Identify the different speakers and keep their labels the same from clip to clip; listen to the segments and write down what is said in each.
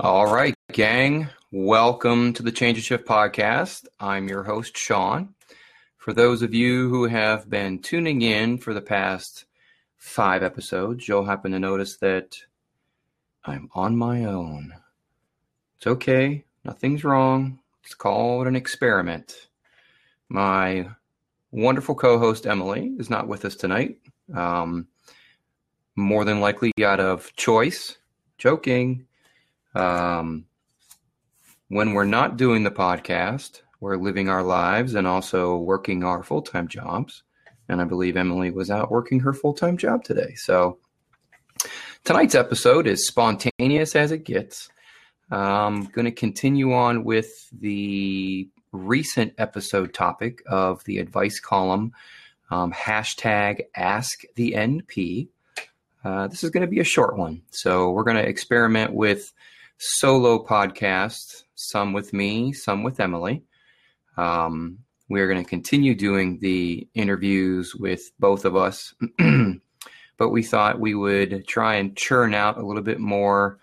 Speaker 1: All right, gang. Welcome to the Change of Shift podcast. I'm your host, Sean. For those of you who have been tuning in for the past five episodes, you'll happen to notice that I'm on my own. It's okay, nothing's wrong. It's called an experiment. My wonderful co host, Emily, is not with us tonight. Um, more than likely out of choice. Joking um, when we're not doing the podcast, we're living our lives and also working our full time jobs. And I believe Emily was out working her full time job today. So tonight's episode is spontaneous as it gets. I'm going to continue on with the recent episode topic of the advice column um, hashtag ask the NP. Uh, this is going to be a short one. So we're going to experiment with solo podcasts, some with me, some with Emily. Um, we're going to continue doing the interviews with both of us, but we thought we would try and churn out a little bit more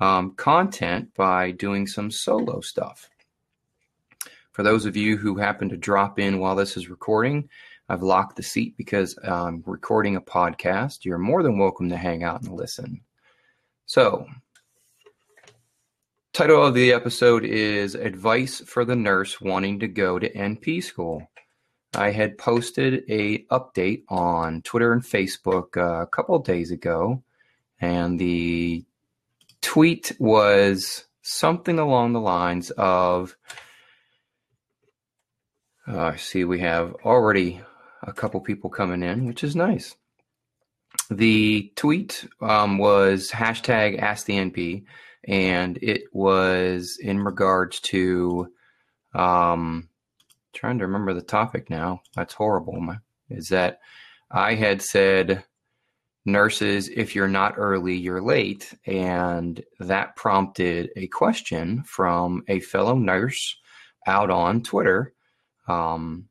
Speaker 1: um, content by doing some solo stuff. For those of you who happen to drop in while this is recording, I've locked the seat because I'm recording a podcast. You're more than welcome to hang out and listen. So, Title of the episode is Advice for the Nurse Wanting to Go to NP School. I had posted a update on Twitter and Facebook uh, a couple days ago, and the tweet was something along the lines of uh, I see we have already a couple people coming in, which is nice. The tweet um, was hashtag Ask the NP and it was in regards to um trying to remember the topic now. That's horrible. Is that i had said nurses if you're not early you're late. And that prompted a question from a fellow nurse out on twitter. Um,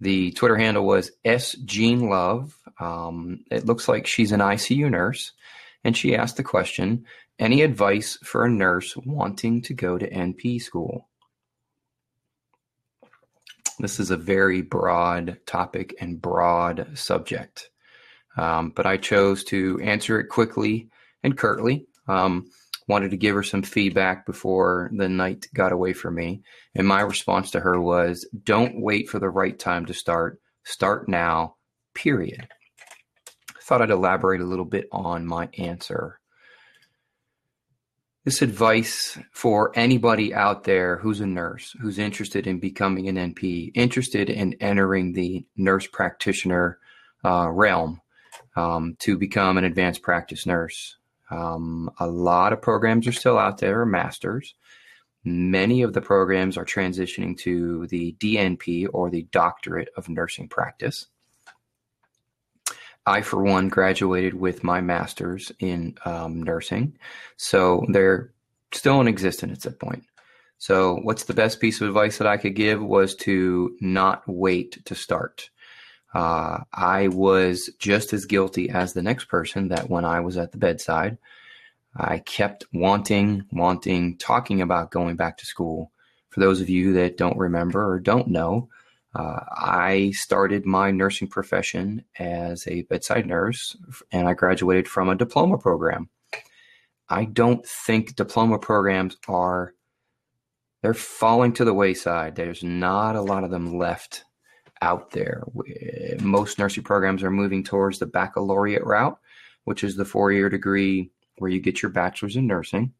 Speaker 1: the twitter handle was s jean love. Um, it looks like she's an icu nurse. And she asked the question any advice for a nurse wanting to go to NP school? This is a very broad topic and broad subject, um, but I chose to answer it quickly and curtly. Um, wanted to give her some feedback before the night got away from me. And my response to her was don't wait for the right time to start. Start now, period. Thought I'd elaborate a little bit on my answer this advice for anybody out there who's a nurse, who's interested in becoming an NP, interested in entering the nurse practitioner uh, realm um, to become an advanced practice nurse. Um, a lot of programs are still out there, masters. Many of the programs are transitioning to the DNP or the Doctorate of Nursing Practice. I, for one, graduated with my master's in um, nursing. So they're still in existence at that point. So, what's the best piece of advice that I could give was to not wait to start. Uh, I was just as guilty as the next person that when I was at the bedside, I kept wanting, wanting, talking about going back to school. For those of you that don't remember or don't know, uh, I started my nursing profession as a bedside nurse, and I graduated from a diploma program. I don't think diploma programs are they're falling to the wayside. There's not a lot of them left out there. Most nursing programs are moving towards the baccalaureate route, which is the four-year degree where you get your bachelor's in nursing.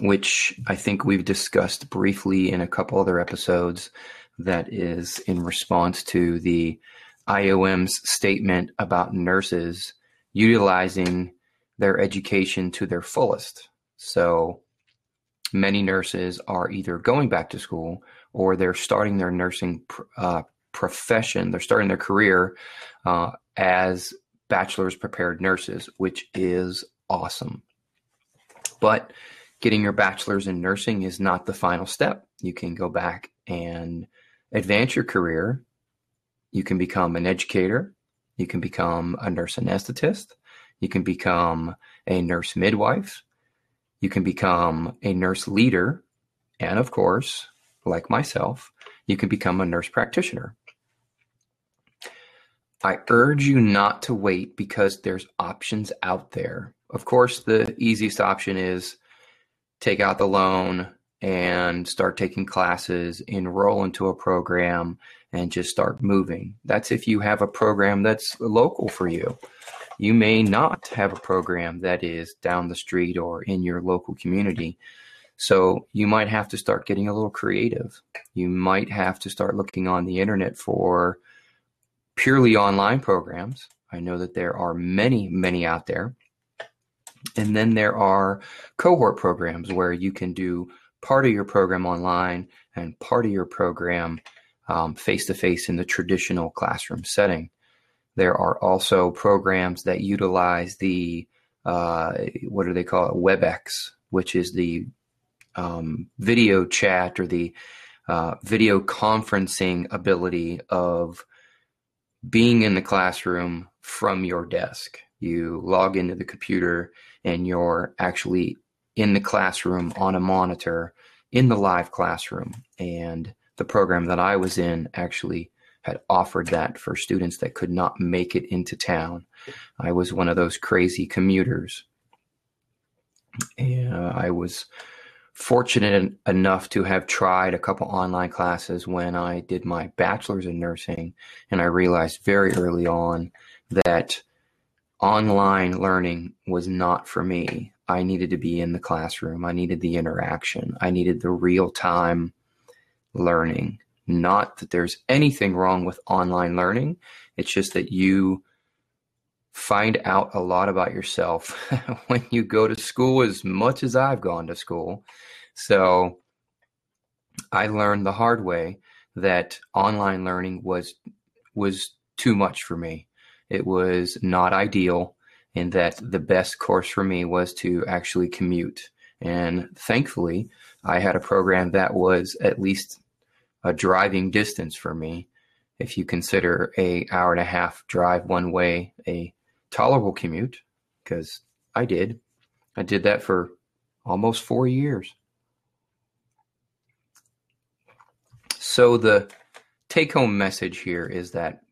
Speaker 1: Which I think we've discussed briefly in a couple other episodes, that is in response to the IOM's statement about nurses utilizing their education to their fullest. So many nurses are either going back to school or they're starting their nursing uh, profession, they're starting their career uh, as bachelor's prepared nurses, which is awesome. But getting your bachelor's in nursing is not the final step. You can go back and advance your career. You can become an educator. You can become a nurse anesthetist. You can become a nurse midwife. You can become a nurse leader. And of course, like myself, you can become a nurse practitioner. I urge you not to wait because there's options out there. Of course, the easiest option is take out the loan and start taking classes, enroll into a program, and just start moving. That's if you have a program that's local for you. You may not have a program that is down the street or in your local community. So you might have to start getting a little creative. You might have to start looking on the internet for purely online programs. I know that there are many, many out there. And then there are cohort programs where you can do part of your program online and part of your program face to face in the traditional classroom setting. There are also programs that utilize the uh, what do they call it? WebEx, which is the um, video chat or the uh, video conferencing ability of being in the classroom from your desk. You log into the computer and you're actually in the classroom on a monitor in the live classroom. And the program that I was in actually had offered that for students that could not make it into town. I was one of those crazy commuters. And uh, I was fortunate enough to have tried a couple online classes when I did my bachelor's in nursing, and I realized very early on that online learning was not for me. I needed to be in the classroom. I needed the interaction. I needed the real time learning. Not that there's anything wrong with online learning, it's just that you find out a lot about yourself when you go to school as much as I've gone to school. So I learned the hard way that online learning was was too much for me. It was not ideal and that the best course for me was to actually commute. And thankfully, I had a program that was at least a driving distance for me. If you consider a hour and a half drive one way a tolerable commute, because I did. I did that for almost four years. So the take home message here is that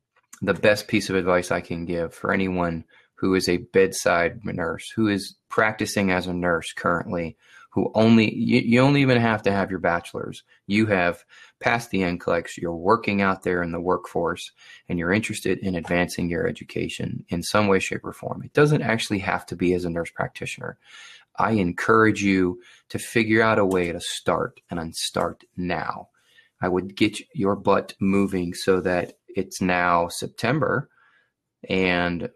Speaker 1: the best piece of advice I can give for anyone who is a bedside nurse, who is practicing as a nurse currently, who only you, you only even have to have your bachelor's. You have passed the NCLEX, you're working out there in the workforce, and you're interested in advancing your education in some way, shape, or form. It doesn't actually have to be as a nurse practitioner. I encourage you to figure out a way to start and start now. I would get your butt moving so that it's now September and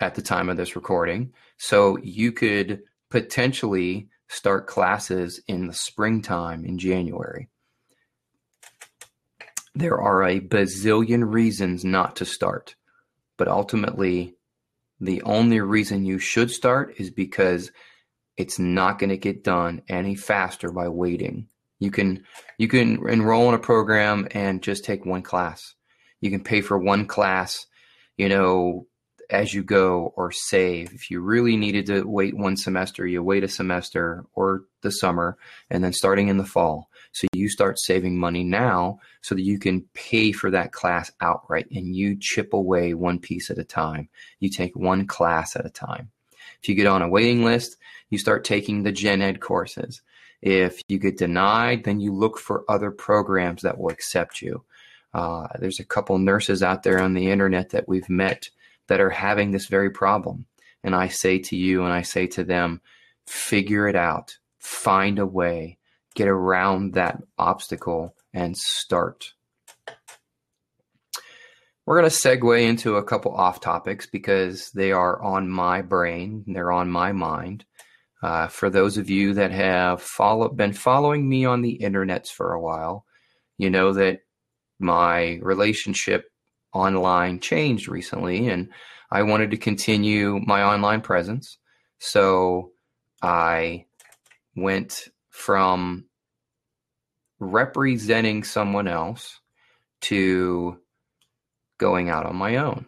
Speaker 1: at the time of this recording. So you could potentially start classes in the springtime in January. There are a bazillion reasons not to start, but ultimately, the only reason you should start is because it's not going to get done any faster by waiting. You can you can enroll in a program and just take one class. You can pay for one class, you know, as you go or save. If you really needed to wait one semester, you wait a semester or the summer and then starting in the fall. So you start saving money now so that you can pay for that class outright and you chip away one piece at a time. You take one class at a time. If you get on a waiting list, you start taking the gen ed courses. If you get denied, then you look for other programs that will accept you. Uh, there's a couple nurses out there on the internet that we've met that are having this very problem. And I say to you and I say to them, figure it out, find a way, get around that obstacle, and start. We're going to segue into a couple off topics because they are on my brain, they're on my mind. Uh, for those of you that have follow, been following me on the internets for a while, you know that my relationship online changed recently and I wanted to continue my online presence. So I went from representing someone else to going out on my own.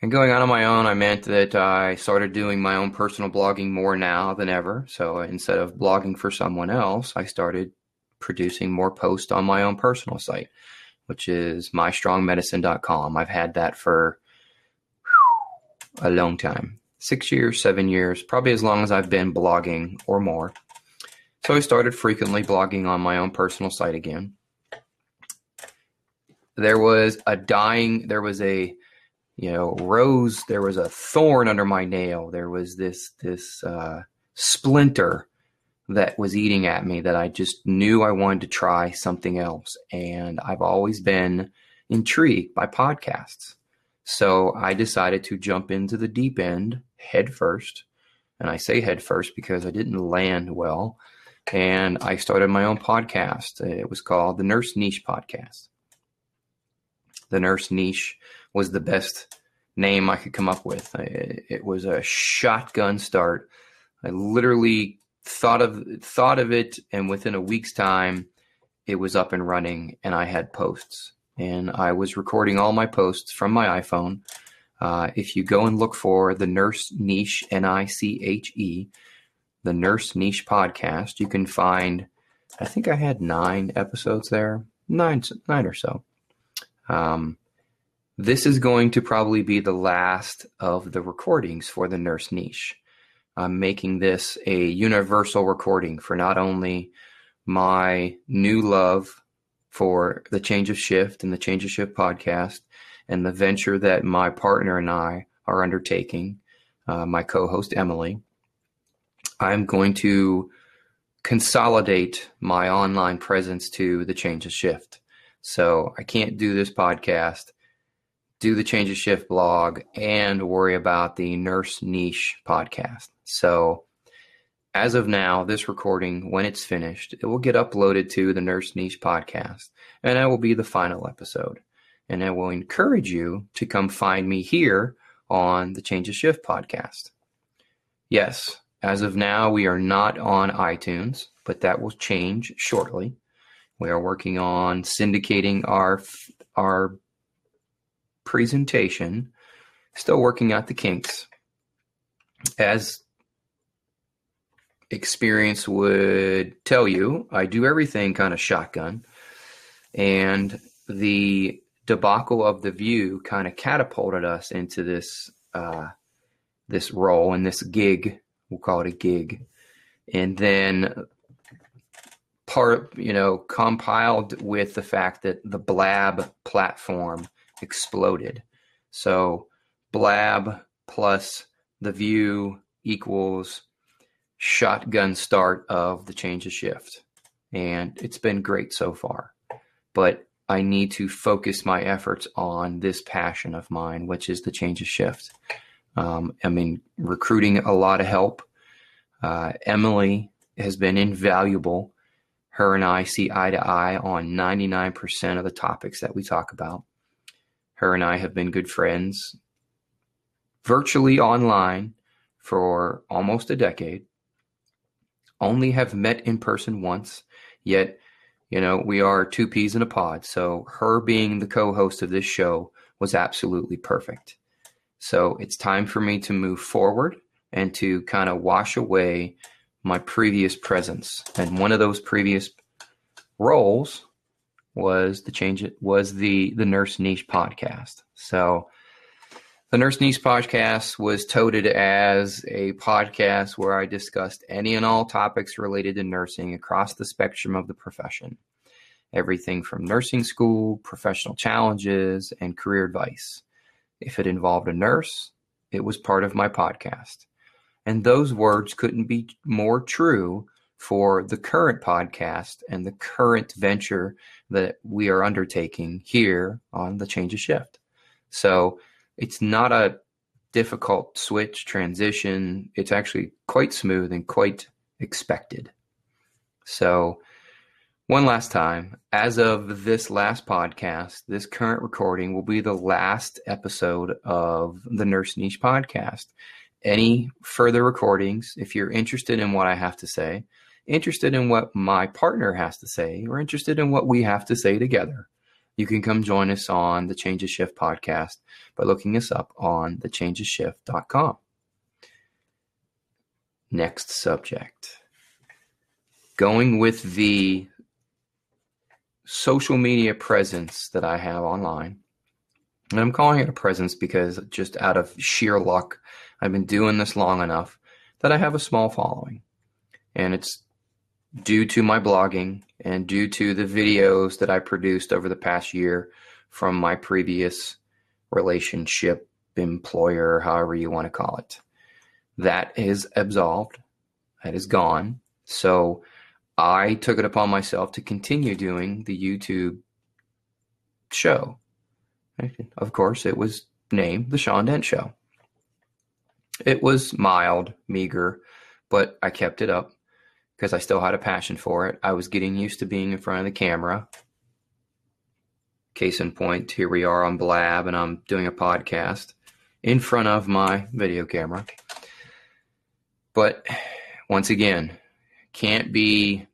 Speaker 1: And going out on my own, I meant that I started doing my own personal blogging more now than ever. So instead of blogging for someone else, I started producing more posts on my own personal site, which is mystrongmedicine.com. I've had that for a long time six years, seven years, probably as long as I've been blogging or more. So I started frequently blogging on my own personal site again. There was a dying, there was a, you know, rose, there was a thorn under my nail. There was this, this, uh, splinter that was eating at me that I just knew I wanted to try something else. And I've always been intrigued by podcasts. So I decided to jump into the deep end head first. And I say head first because I didn't land well. And I started my own podcast. It was called the Nurse Niche Podcast. The Nurse Niche was the best name I could come up with. It was a shotgun start. I literally thought of thought of it, and within a week's time, it was up and running, and I had posts, and I was recording all my posts from my iPhone. Uh, if you go and look for the Nurse Niche, N I C H E, the Nurse Niche podcast, you can find. I think I had nine episodes there, nine nine or so. Um, this is going to probably be the last of the recordings for the Nurse Niche. I'm making this a universal recording for not only my new love for the Change of Shift and the Change of Shift podcast and the venture that my partner and I are undertaking, uh, my co host Emily. I'm going to consolidate my online presence to the Change of Shift. So I can't do this podcast do the Change of Shift blog, and worry about the Nurse Niche podcast. So, as of now, this recording, when it's finished, it will get uploaded to the Nurse Niche podcast, and that will be the final episode. And I will encourage you to come find me here on the Change of Shift podcast. Yes, as of now, we are not on iTunes, but that will change shortly. We are working on syndicating our our presentation, still working out the kinks. As experience would tell you, I do everything kind of shotgun. And the debacle of the view kind of catapulted us into this uh, this role and this gig. We'll call it a gig. And then part, you know, compiled with the fact that the Blab platform exploded. So Blab plus the view equals shotgun start of the change of shift. And it's been great so far. But I need to focus my efforts on this passion of mine, which is the change of shift. Um, I mean, recruiting a lot of help. Uh, Emily has been invaluable. Her and I see eye to eye on 99% of the topics that we talk about. Her and I have been good friends virtually online for almost a decade. Only have met in person once, yet, you know, we are two peas in a pod. So her being the co host of this show was absolutely perfect. So it's time for me to move forward and to kind of wash away my previous presence. And one of those previous roles was the change it was the the nurse niche podcast. So the nurse niche podcast was touted as a podcast where i discussed any and all topics related to nursing across the spectrum of the profession. Everything from nursing school professional challenges and career advice. If it involved a nurse it was part of my podcast. And those words couldn't be more true for the current podcast and the current venture that we are undertaking here on the change of shift. So it's not a difficult switch transition. It's actually quite smooth and quite expected. So, one last time, as of this last podcast, this current recording will be the last episode of the Nurse Niche podcast. Any further recordings, if you're interested in what I have to say, interested in what my partner has to say or interested in what we have to say together, you can come join us on the Change of Shift podcast by looking us up on thechangeshift.com. Next subject. Going with the social media presence that I have online. And I'm calling it a presence because just out of sheer luck, I've been doing this long enough that I have a small following. And it's due to my blogging and due to the videos that I produced over the past year from my previous relationship, employer, however you want to call it. That is absolved. That is gone. So I took it upon myself to continue doing the YouTube show. Of course, it was named The Sean Dent Show. It was mild, meager, but I kept it up because I still had a passion for it. I was getting used to being in front of the camera. Case in point, here we are on Blab, and I'm doing a podcast in front of my video camera. But once again, can't be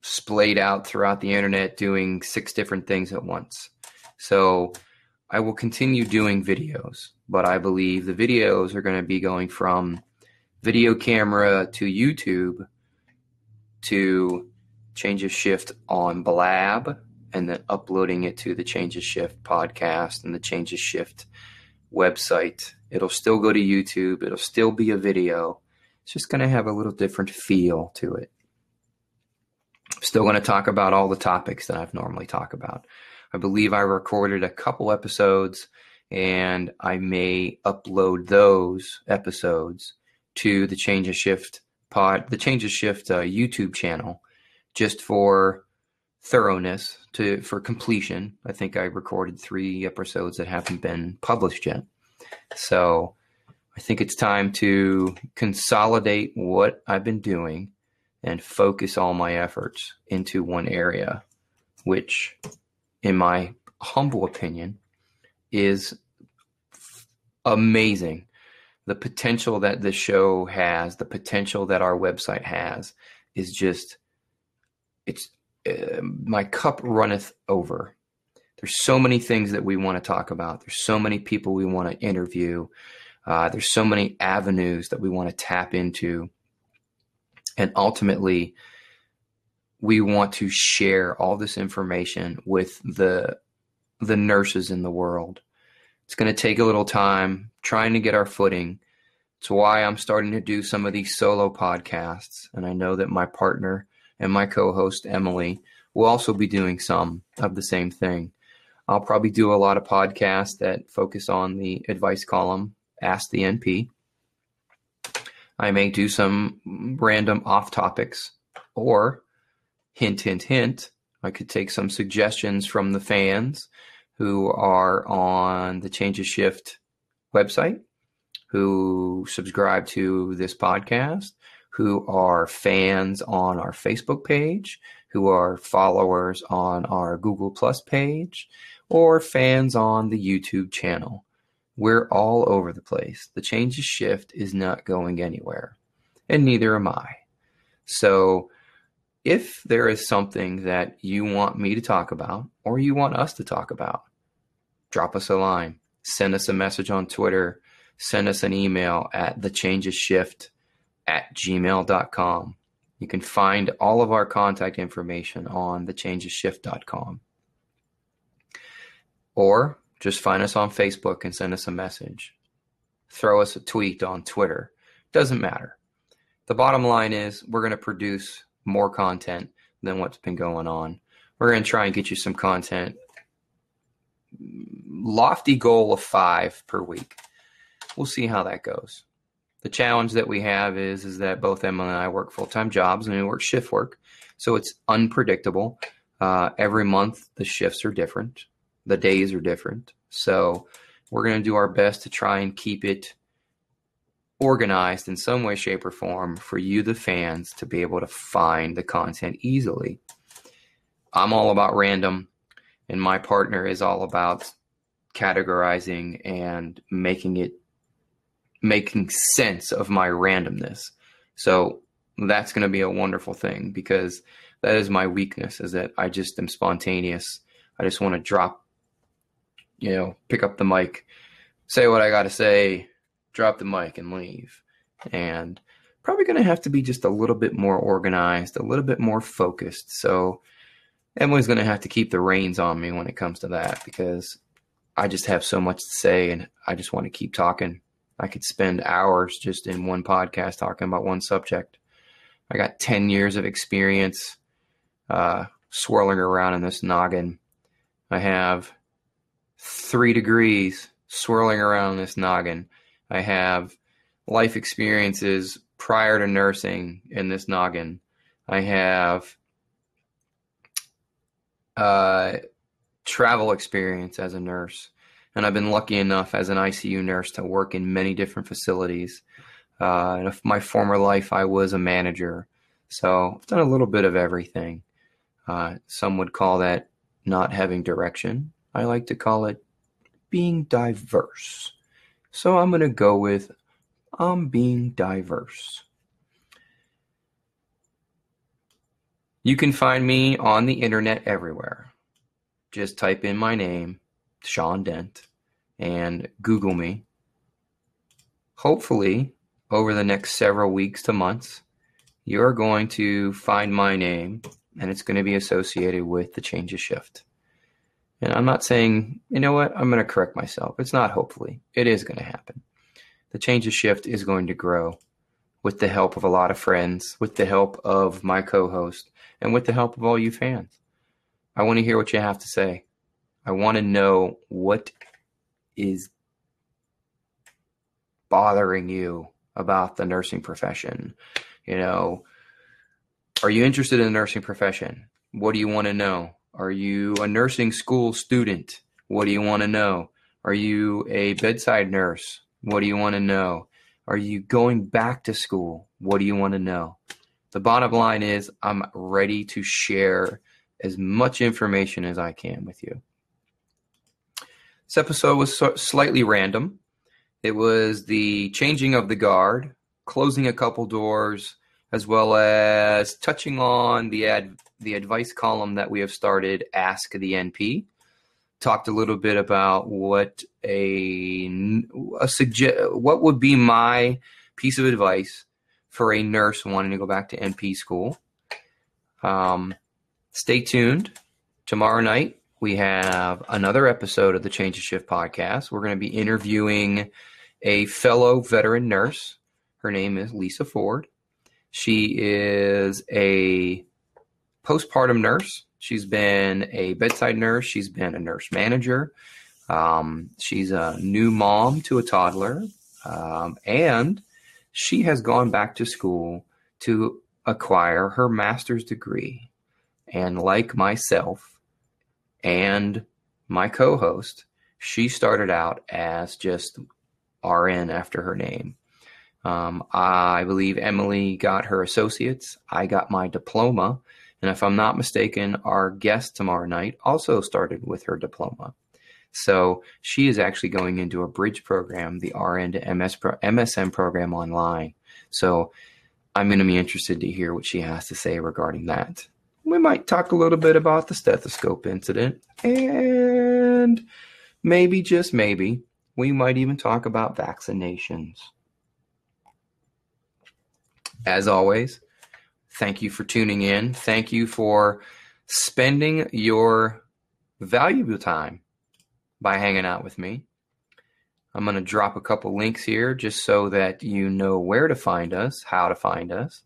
Speaker 1: splayed out throughout the internet doing six different things at once. So I will continue doing videos, but I believe the videos are going to be going from video camera to YouTube to change of shift on Blab and then uploading it to the Change of Shift podcast and the Change of Shift website. It'll still go to YouTube, it'll still be a video. It's just going to have a little different feel to it. Still going to talk about all the topics that I've normally talk about. I believe I recorded a couple episodes and I may upload those episodes to the Change Shift pod, the Change Shift uh, YouTube channel, just for thoroughness to for completion. I think I recorded three episodes that haven't been published yet, so I think it's time to consolidate what I've been doing and focus all my efforts into one area, which, in my humble opinion, is amazing. The potential that the show has, the potential that our website has, is just it's uh, my cup runneth over. There's so many things that we want to talk about. There's so many people we want to interview. Uh, there's so many avenues that we want to tap into and ultimately, we want to share all this information with the the nurses in the world. It's going to take a little time trying to get our footing. It's why I'm starting to do some of these solo podcasts. And I know that my partner and my co host, Emily, will also be doing some of the same thing. I'll probably do a lot of podcasts that focus on the advice column, Ask the NP. I may do some random off topics or hint, hint, hint. I could take some suggestions from the fans who are on the Change of Shift website, who subscribe to this podcast, who are fans on our Facebook page, who are followers on our Google Plus page, or fans on the YouTube channel. We're all over the place. The change of shift is not going anywhere, and neither am I. So, if there is something that you want me to talk about or you want us to talk about, drop us a line, send us a message on Twitter, send us an email at thechangeshift at gmail.com. You can find all of our contact information on thechangeshift.com. Or just find us on Facebook and send us a message. Throw us a tweet on Twitter. Doesn't matter. The bottom line is we're going to produce more content than what's been going on. We're going to try and get you some content. Lofty goal of five per week. We'll see how that goes. The challenge that we have is is that both Emma and I work full time jobs and we work shift work, so it's unpredictable. Uh, every month the shifts are different the days are different. So we're going to do our best to try and keep it organized in some way, shape, or form for you, the fans, to be able to find the content easily. I'm all about random, and my partner is all about categorizing and making it making sense of my randomness. So that's going to be a wonderful thing because that is my weakness is that I just am spontaneous I just want to drop, you know, pick up the mic, say what I got to say, drop the mic, and leave. And probably going to have to be just a little bit more organized, a little bit more focused. So Emily's going to have to keep the reins on me when it comes to that because I just have so much to say and I just want to keep talking. I could spend hours just in one podcast talking about one subject. I got 10 years of experience uh, swirling around in this noggin. I have three degrees swirling around in this noggin. I have life experiences prior to nursing in this noggin. I have uh, travel experience as a nurse. And I've been lucky enough as an ICU nurse to work in many different facilities. Uh, in my former life, I was a manager. So I've done a little bit of everything. Uh, some would call that not having direction. I like to call it being diverse. So I'm going to go with I'm being diverse. You can find me on the internet everywhere. Just type in my name, Sean Dent, and Google me. Hopefully, over the next several weeks to months, you're going to find my name and it's going to be associated with the change of shift. And I'm not saying, you know what, I'm going to correct myself. It's not hopefully, it is going to happen. The change of shift is going to grow with the help of a lot of friends, with the help of my co host, and with the help of all you fans. I want to hear what you have to say. I want to know what is bothering you about the nursing profession. You know, are you interested in the nursing profession? What do you want to know? Are you a nursing school student? What do you want to know? Are you a bedside nurse? What do you want to know? Are you going back to school? What do you want to know? The bottom line is, I'm ready to share as much information as I can with you. This episode was slightly random. It was the changing of the guard, closing a couple doors, as well as touching on the ad, the advice column that we have started, Ask the NP. Talked a little bit about what a, a suggest what would be my piece of advice for a nurse wanting to go back to NP school. Um, stay tuned. Tomorrow night, we have another episode of the Change of Shift podcast. We're going to be interviewing a fellow veteran nurse. Her name is Lisa Ford. She is a postpartum nurse. She's been a bedside nurse. She's been a nurse manager. Um, she's a new mom to a toddler. Um, and she has gone back to school to acquire her master's degree. And like myself and my co host, she started out as just RN after her name. Um, I believe Emily got her associates. I got my diploma. And if I'm not mistaken, our guest tomorrow night also started with her diploma. So she is actually going into a bridge program, the RN to MS pro, MSN program online. So I'm going to be interested to hear what she has to say regarding that. We might talk a little bit about the stethoscope incident, and maybe, just maybe, we might even talk about vaccinations. As always, thank you for tuning in. Thank you for spending your valuable time by hanging out with me. I'm going to drop a couple links here just so that you know where to find us, how to find us.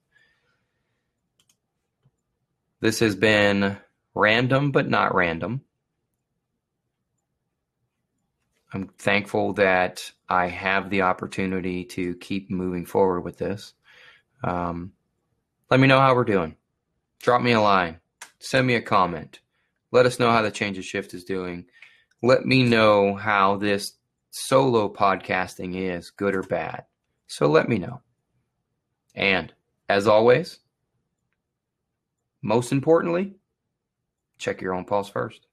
Speaker 1: This has been random but not random. I'm thankful that I have the opportunity to keep moving forward with this. Um, let me know how we're doing. Drop me a line. Send me a comment. Let us know how the change of shift is doing. Let me know how this solo podcasting is, good or bad. So let me know. And as always, most importantly, check your own pulse first.